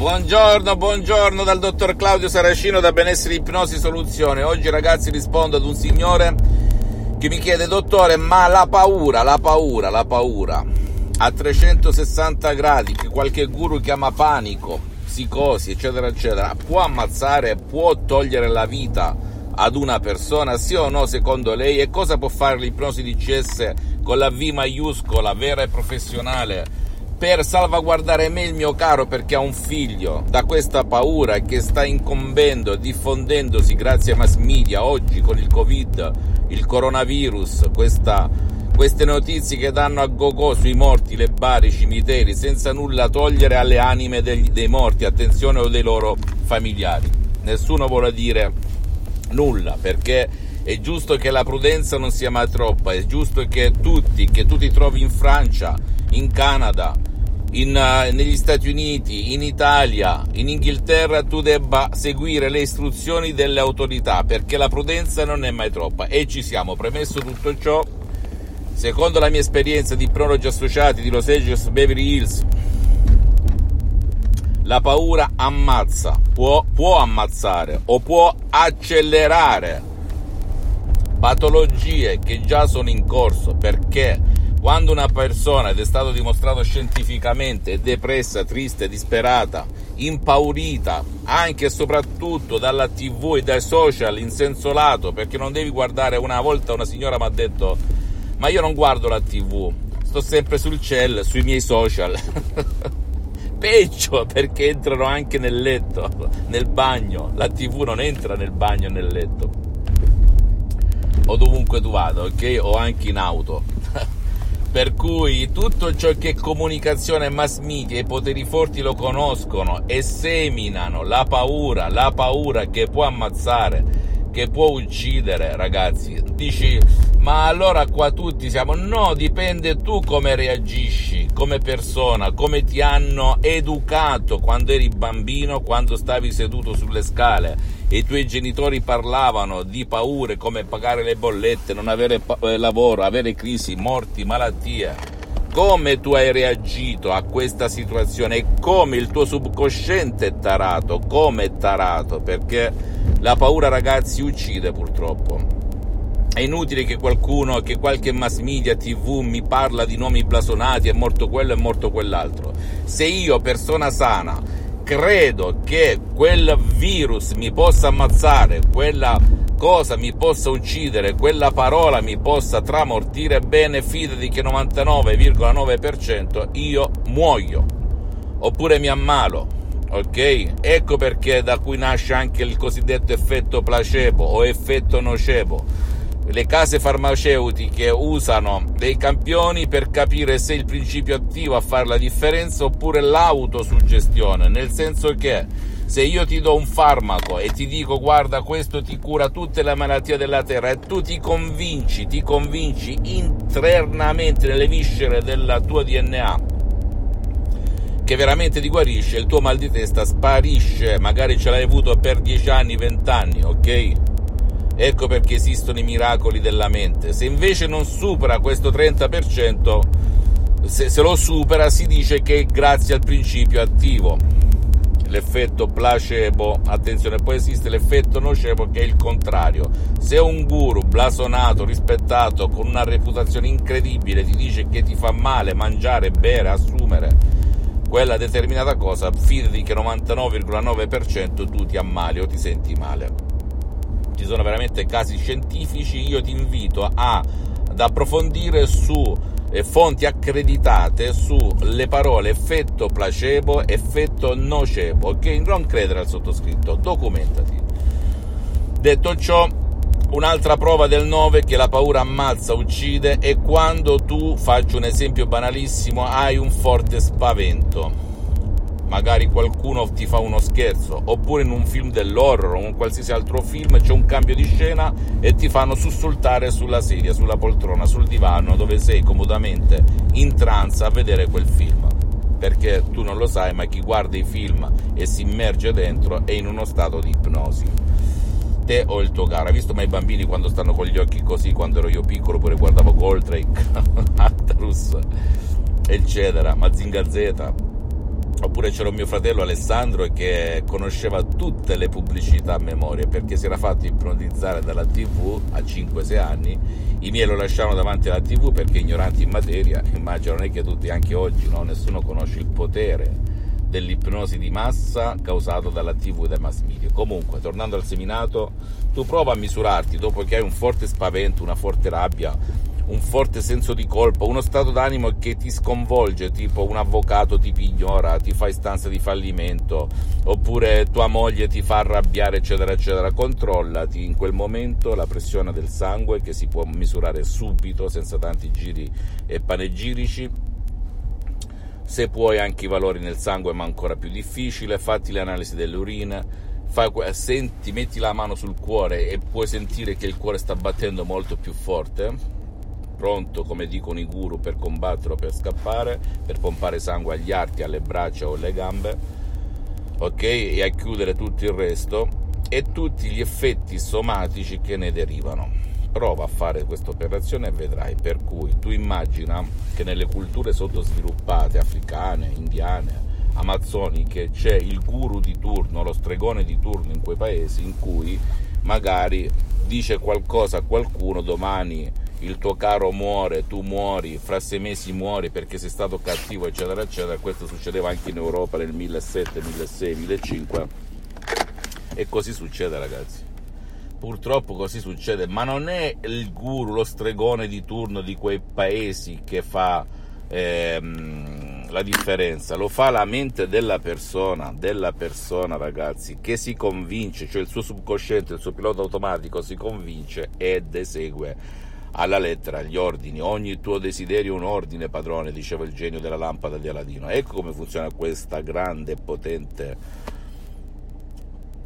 Buongiorno, buongiorno dal dottor Claudio Saracino da Benessere Ipnosi Soluzione. Oggi ragazzi rispondo ad un signore che mi chiede, dottore, ma la paura, la paura, la paura a 360 gradi, che qualche guru chiama panico, psicosi, eccetera, eccetera, può ammazzare, può togliere la vita ad una persona, sì o no, secondo lei? E cosa può fare l'ipnosi di CS con la V maiuscola, vera e professionale? Per salvaguardare me il mio caro perché ha un figlio da questa paura che sta incombendo, diffondendosi grazie ai mass media oggi con il covid, il coronavirus, questa, queste notizie che danno a go-go sui morti, le bare, i cimiteri, senza nulla togliere alle anime degli, dei morti, attenzione o dei loro familiari. Nessuno vuole dire nulla perché è giusto che la prudenza non sia mai troppa, è giusto che tutti, che tu ti trovi in Francia, in Canada, in, uh, negli Stati Uniti, in Italia, in Inghilterra tu debba seguire le istruzioni delle autorità perché la prudenza non è mai troppa e ci siamo. Premesso tutto ciò, secondo la mia esperienza di pronologi associati di Los Angeles Beverly Hills, la paura ammazza, può, può ammazzare o può accelerare patologie che già sono in corso perché quando una persona, ed è stato dimostrato scientificamente, è depressa, triste, disperata, impaurita, anche e soprattutto dalla tv e dai social in senso lato, perché non devi guardare, una volta una signora mi ha detto, ma io non guardo la tv, sto sempre sul cell, sui miei social. Peggio perché entrano anche nel letto, nel bagno, la tv non entra nel bagno e nel letto. O dovunque tu vada, ok? O anche in auto per cui tutto ciò che è comunicazione mass media i poteri forti lo conoscono e seminano la paura, la paura che può ammazzare, che può uccidere, ragazzi. Dici, ma allora qua tutti siamo... No, dipende tu come reagisci come persona, come ti hanno educato quando eri bambino, quando stavi seduto sulle scale e i tuoi genitori parlavano di paure come pagare le bollette, non avere eh, lavoro, avere crisi, morti, malattie. Come tu hai reagito a questa situazione e come il tuo subconsciente è tarato, come è tarato, perché la paura ragazzi uccide purtroppo. È inutile che qualcuno, che qualche mass media tv mi parla di nomi blasonati, è morto quello, è morto quell'altro. Se io, persona sana, credo che quel virus mi possa ammazzare, quella cosa mi possa uccidere, quella parola mi possa tramortire, bene, fidati che 99,9% io muoio, oppure mi ammalo, ok? Ecco perché da cui nasce anche il cosiddetto effetto placebo o effetto nocebo le case farmaceutiche usano dei campioni per capire se il principio attivo a fare la differenza oppure l'autosuggestione, nel senso che se io ti do un farmaco e ti dico guarda questo ti cura tutte le malattie della terra e tu ti convinci, ti convinci internamente nelle viscere del tuo DNA che veramente ti guarisce, il tuo mal di testa sparisce, magari ce l'hai avuto per 10 anni, 20 anni, ok? Ecco perché esistono i miracoli della mente. Se invece non supera questo 30%, se, se lo supera si dice che è grazie al principio attivo. L'effetto placebo, attenzione, poi esiste l'effetto nocebo che è il contrario. Se un guru blasonato, rispettato, con una reputazione incredibile ti dice che ti fa male mangiare, bere, assumere quella determinata cosa, fidati che 99,9% tu ti ammali o ti senti male. Ci sono veramente casi scientifici, io ti invito a, ad approfondire su fonti accreditate sulle parole effetto placebo, effetto nocebo, ok? Non credere al sottoscritto, documentati. Detto ciò, un'altra prova del 9 che la paura ammazza, uccide è quando tu, faccio un esempio banalissimo, hai un forte spavento magari qualcuno ti fa uno scherzo, oppure in un film dell'horror o in qualsiasi altro film c'è un cambio di scena e ti fanno sussultare sulla sedia, sulla poltrona, sul divano dove sei comodamente in trance a vedere quel film. Perché tu non lo sai, ma chi guarda i film e si immerge dentro è in uno stato di ipnosi. Te o il tuo caro, hai visto mai i bambini quando stanno con gli occhi così, quando ero io piccolo, pure guardavo Goldrake, Attarus, eccetera, Mazinga Z, Oppure c'era mio fratello Alessandro che conosceva tutte le pubblicità a memoria perché si era fatto ipnotizzare dalla TV a 5-6 anni. I miei lo lasciavano davanti alla TV perché ignoranti in materia, immagino non è che tutti anche oggi no? nessuno conosce il potere dell'ipnosi di massa causato dalla TV e dai mass media. Comunque, tornando al seminato, tu prova a misurarti dopo che hai un forte spavento, una forte rabbia, un forte senso di colpa, uno stato d'animo che ti sconvolge, tipo un avvocato ti pignora, ti fa istanza di fallimento, oppure tua moglie ti fa arrabbiare, eccetera, eccetera. Controllati in quel momento la pressione del sangue che si può misurare subito, senza tanti giri e panegirici. Se puoi anche i valori nel sangue, ma ancora più difficile, fatti le analisi delle urine. Fai, senti, metti la mano sul cuore e puoi sentire che il cuore sta battendo molto più forte pronto, come dicono i guru, per combattere o per scappare, per pompare sangue agli arti, alle braccia o alle gambe, ok? E a chiudere tutto il resto e tutti gli effetti somatici che ne derivano. Prova a fare questa operazione e vedrai. Per cui tu immagina che nelle culture sottosviluppate, africane, indiane, amazzoniche, c'è il guru di turno, lo stregone di turno in quei paesi in cui magari dice qualcosa a qualcuno, domani il tuo caro muore, tu muori, fra sei mesi muori perché sei stato cattivo, eccetera, eccetera. Questo succedeva anche in Europa nel 1700, 1600, 1500 e così succede, ragazzi. Purtroppo così succede, ma non è il guru, lo stregone di turno di quei paesi che fa ehm, la differenza, lo fa la mente della persona, della persona, ragazzi, che si convince, cioè il suo subconsciente, il suo pilota automatico si convince ed esegue alla lettera gli ordini, ogni tuo desiderio un ordine, padrone, diceva il genio della lampada di Aladino. Ecco come funziona questa grande e potente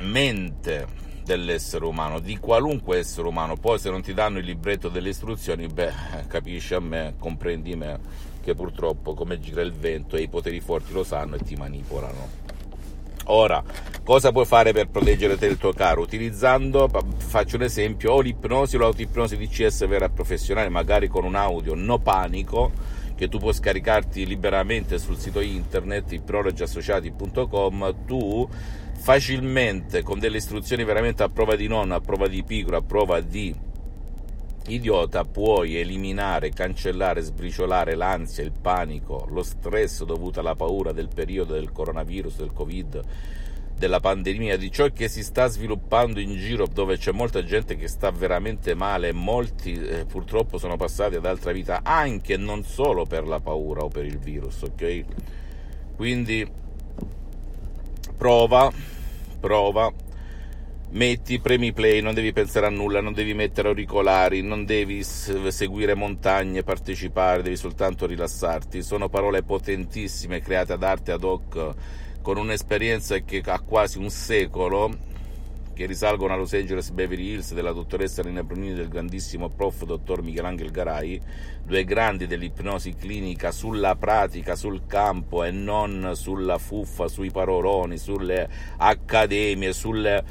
mente dell'essere umano, di qualunque essere umano. Poi se non ti danno il libretto delle istruzioni, beh, capisci a me, comprendi me, che purtroppo come gira il vento e i poteri forti lo sanno e ti manipolano. Ora, cosa puoi fare per proteggere te e il tuo caro? Utilizzando, faccio un esempio, o l'ipnosi o l'autipnosi DCS vera e professionale, magari con un audio no panico, che tu puoi scaricarti liberamente sul sito internet ipnologiassociati.com, tu facilmente con delle istruzioni veramente a prova di nonno, a prova di pigro, a prova di idiota puoi eliminare, cancellare, sbriciolare l'ansia, il panico, lo stress dovuto alla paura del periodo del coronavirus, del covid, della pandemia, di ciò che si sta sviluppando in giro dove c'è molta gente che sta veramente male, molti eh, purtroppo sono passati ad altra vita anche non solo per la paura o per il virus, ok? Quindi prova, prova metti, premi play, non devi pensare a nulla, non devi mettere auricolari, non devi seguire montagne, partecipare, devi soltanto rilassarti. Sono parole potentissime create ad arte ad hoc con un'esperienza che ha quasi un secolo che risalgono a Los Angeles Beverly Hills della dottoressa Rina Brunini e del grandissimo prof dottor Michelangelo Garai, due grandi dell'ipnosi clinica sulla pratica, sul campo e non sulla fuffa, sui paroloni, sulle accademie, sulle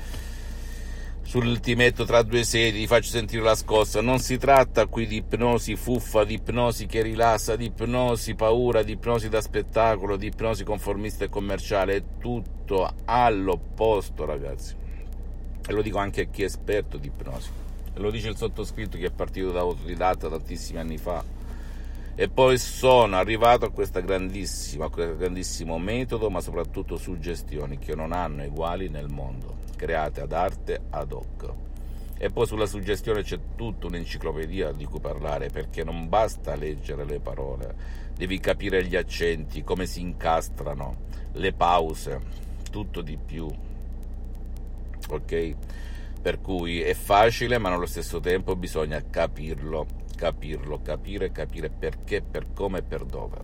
sul ti metto tra due sedie, ti faccio sentire la scossa. Non si tratta qui di ipnosi fuffa, di ipnosi che rilassa, di ipnosi paura, di ipnosi da spettacolo, di ipnosi conformista e commerciale. È tutto all'opposto, ragazzi. E lo dico anche a chi è esperto di ipnosi. Lo dice il sottoscritto che è partito da autodidatta tantissimi anni fa. E poi sono arrivato a questo grandissimo, metodo, ma soprattutto suggestioni che non hanno uguali nel mondo create ad arte ad hoc. E poi sulla suggestione c'è tutta un'enciclopedia di cui parlare, perché non basta leggere le parole, devi capire gli accenti, come si incastrano, le pause, tutto di più. Ok? Per cui è facile, ma allo stesso tempo bisogna capirlo, capirlo, capire, capire perché, per come e per dove.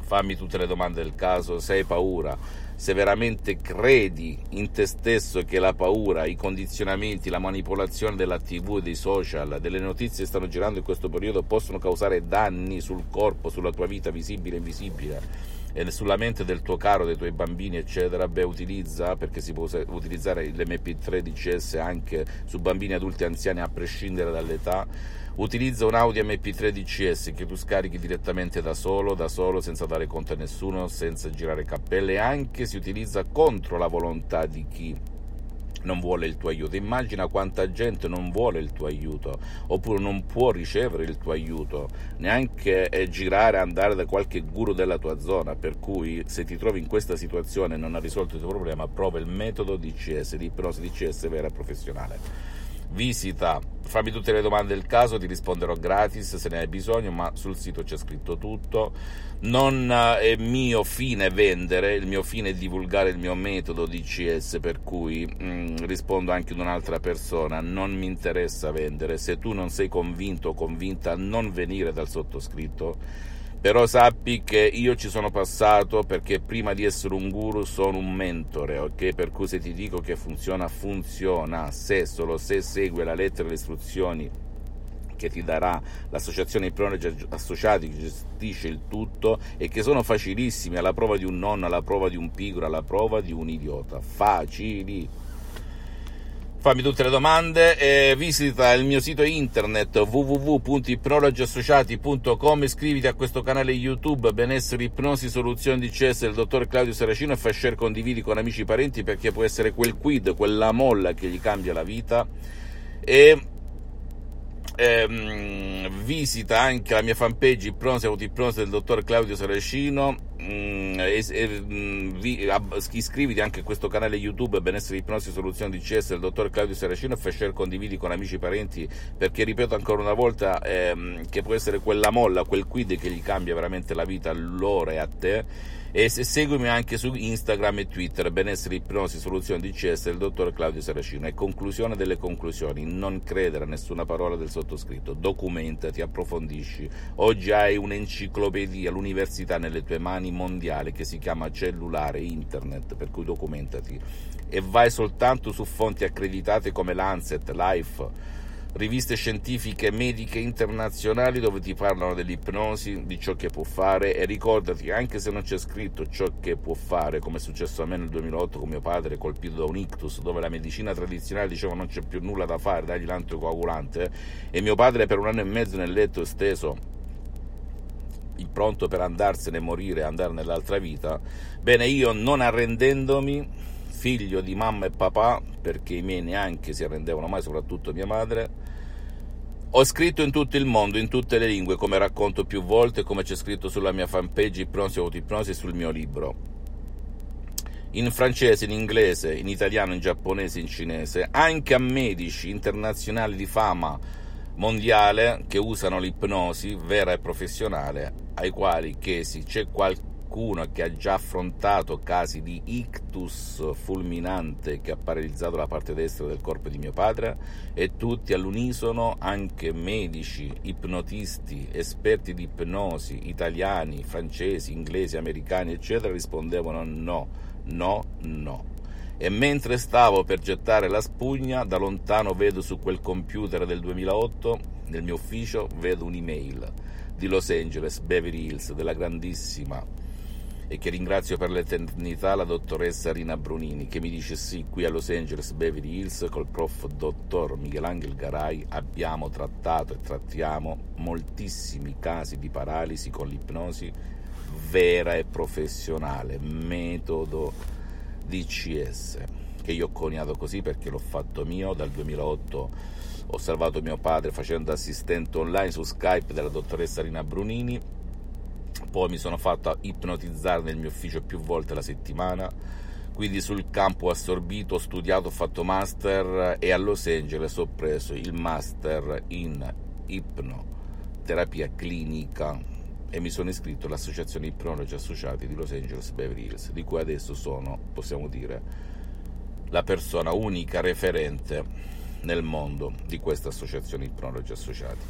Fammi tutte le domande del caso, se hai paura, se veramente credi in te stesso che la paura, i condizionamenti, la manipolazione della TV dei social, delle notizie che stanno girando in questo periodo possono causare danni sul corpo, sulla tua vita visibile e invisibile e sulla mente del tuo caro, dei tuoi bambini, eccetera, beh, utilizza, perché si può utilizzare l'MP3 DCS anche su bambini, adulti e anziani a prescindere dall'età. Utilizza un Audi MP3 DCS che tu scarichi direttamente da solo, da solo, senza dare conto a nessuno, senza girare cappelle, anche si utilizza contro la volontà di chi non vuole il tuo aiuto. Immagina quanta gente non vuole il tuo aiuto, oppure non può ricevere il tuo aiuto, neanche eh, girare, andare da qualche guru della tua zona. Per cui, se ti trovi in questa situazione e non ha risolto il tuo problema, prova il metodo DCS, di ipnosi DCS vera e professionale visita, fammi tutte le domande del caso, ti risponderò gratis se ne hai bisogno, ma sul sito c'è scritto tutto. Non eh, è mio fine vendere, il mio fine è divulgare il mio metodo DCS, per cui mh, mm, rispondo anche ad un'altra persona, non mi interessa vendere, se tu non sei convinto o convinta non venire dal sottoscritto però sappi che io ci sono passato perché prima di essere un guru sono un mentore, ok? Per cui se ti dico che funziona, funziona, se solo se segue la lettera e le istruzioni che ti darà l'associazione Ipnonologi Associati che gestisce il tutto e che sono facilissimi, alla prova di un nonno, alla prova di un pigro, alla prova di un idiota, facili fammi tutte le domande e visita il mio sito internet www.ipnologiassociati.com iscriviti a questo canale youtube benessere ipnosi soluzioni di CS del dottor Claudio Saracino e fai share condividi con amici e parenti perché può essere quel quid quella molla che gli cambia la vita. E ehm, visita anche la mia fanpage Ipnosi Autoipnosi del dottor Claudio Saracino mm, e, e, mm, vi, ab, iscriviti anche a questo canale YouTube Benessere Ipnosi Soluzioni di CS del dottor Claudio Saracino e share condividi con amici e parenti perché ripeto ancora una volta ehm, che può essere quella molla, quel quid che gli cambia veramente la vita a loro e a te e se seguimi anche su Instagram e Twitter benessere ipnosi soluzione DCS del dottor Claudio Saracino. E conclusione delle conclusioni non credere a nessuna parola del sottoscritto. Documentati approfondisci. Oggi hai un'enciclopedia l'università nelle tue mani mondiale che si chiama cellulare internet per cui documentati. E vai soltanto su fonti accreditate come Lancet, Life riviste scientifiche mediche internazionali dove ti parlano dell'ipnosi, di ciò che può fare e ricordati, anche se non c'è scritto ciò che può fare, come è successo a me nel 2008 con mio padre colpito da un ictus, dove la medicina tradizionale diceva non c'è più nulla da fare, dagli l'anticoagulante, e mio padre per un anno e mezzo nel letto steso pronto per andarsene, morire e andare nell'altra vita, bene, io non arrendendomi figlio di mamma e papà, perché i miei neanche si arrendevano mai, soprattutto mia madre. Ho scritto in tutto il mondo, in tutte le lingue, come racconto più volte, come c'è scritto sulla mia fanpage Ipnosi e Autoipnosi e sul mio libro. In francese, in inglese, in italiano, in giapponese, in cinese, anche a medici internazionali di fama mondiale che usano l'ipnosi vera e professionale, ai quali chiesi c'è qualche qualcuno che ha già affrontato casi di ictus fulminante che ha paralizzato la parte destra del corpo di mio padre e tutti all'unisono, anche medici, ipnotisti, esperti di ipnosi, italiani, francesi, inglesi, americani, eccetera, rispondevano no, no, no. E mentre stavo per gettare la spugna, da lontano vedo su quel computer del 2008, nel mio ufficio, vedo un'email di Los Angeles, Beverly Hills, della grandissima e che ringrazio per l'eternità la dottoressa Rina Brunini che mi dice sì, qui a Los Angeles Beverly Hills col prof. dottor Michelangelo Garay abbiamo trattato e trattiamo moltissimi casi di paralisi con l'ipnosi vera e professionale, metodo DCS che io ho coniato così perché l'ho fatto mio dal 2008 ho salvato mio padre facendo assistente online su Skype della dottoressa Rina Brunini poi mi sono fatto ipnotizzare nel mio ufficio più volte la settimana, quindi sul campo ho assorbito, ho studiato, ho fatto master e a Los Angeles ho preso il master in ipnoterapia clinica e mi sono iscritto all'Associazione Ipnologi Associati di Los Angeles Beverly Hills, di cui adesso sono, possiamo dire, la persona unica referente nel mondo di questa associazione Ipnologi Associati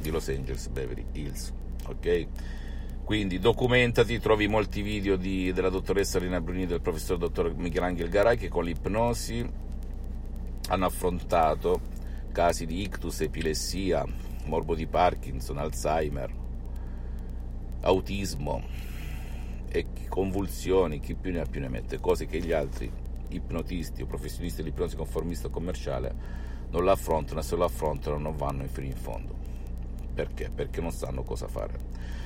di Los Angeles Beverly Hills. Ok? Quindi documentati, trovi molti video di, della dottoressa Rina Bruni del professor dottor Michelangelo Garay che con l'ipnosi hanno affrontato casi di ictus, epilessia, morbo di Parkinson, Alzheimer, autismo e convulsioni, chi più ne ha più ne mette, cose che gli altri ipnotisti o professionisti dell'ipnosi conformista commerciale non la affrontano e se lo affrontano non vanno fino in fondo. Perché? Perché non sanno cosa fare.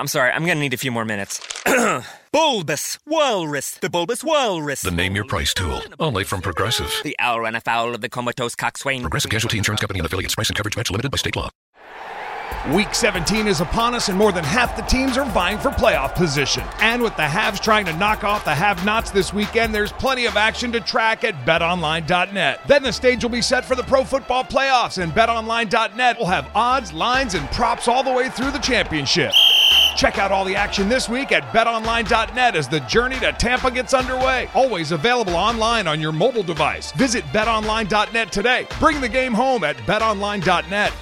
I'm sorry, I'm gonna need a few more minutes. bulbous Walrus, the Bulbous Walrus. The name your price tool, only from Progressive. The owl ran afoul of the comatose coxswain. Progressive Casualty Insurance Company and affiliates. Price and coverage match limited by state law. Week 17 is upon us, and more than half the teams are vying for playoff position. And with the haves trying to knock off the have nots this weekend, there's plenty of action to track at betonline.net. Then the stage will be set for the pro football playoffs, and betonline.net will have odds, lines, and props all the way through the championship. Check out all the action this week at betonline.net as the journey to Tampa gets underway. Always available online on your mobile device. Visit betonline.net today. Bring the game home at betonline.net.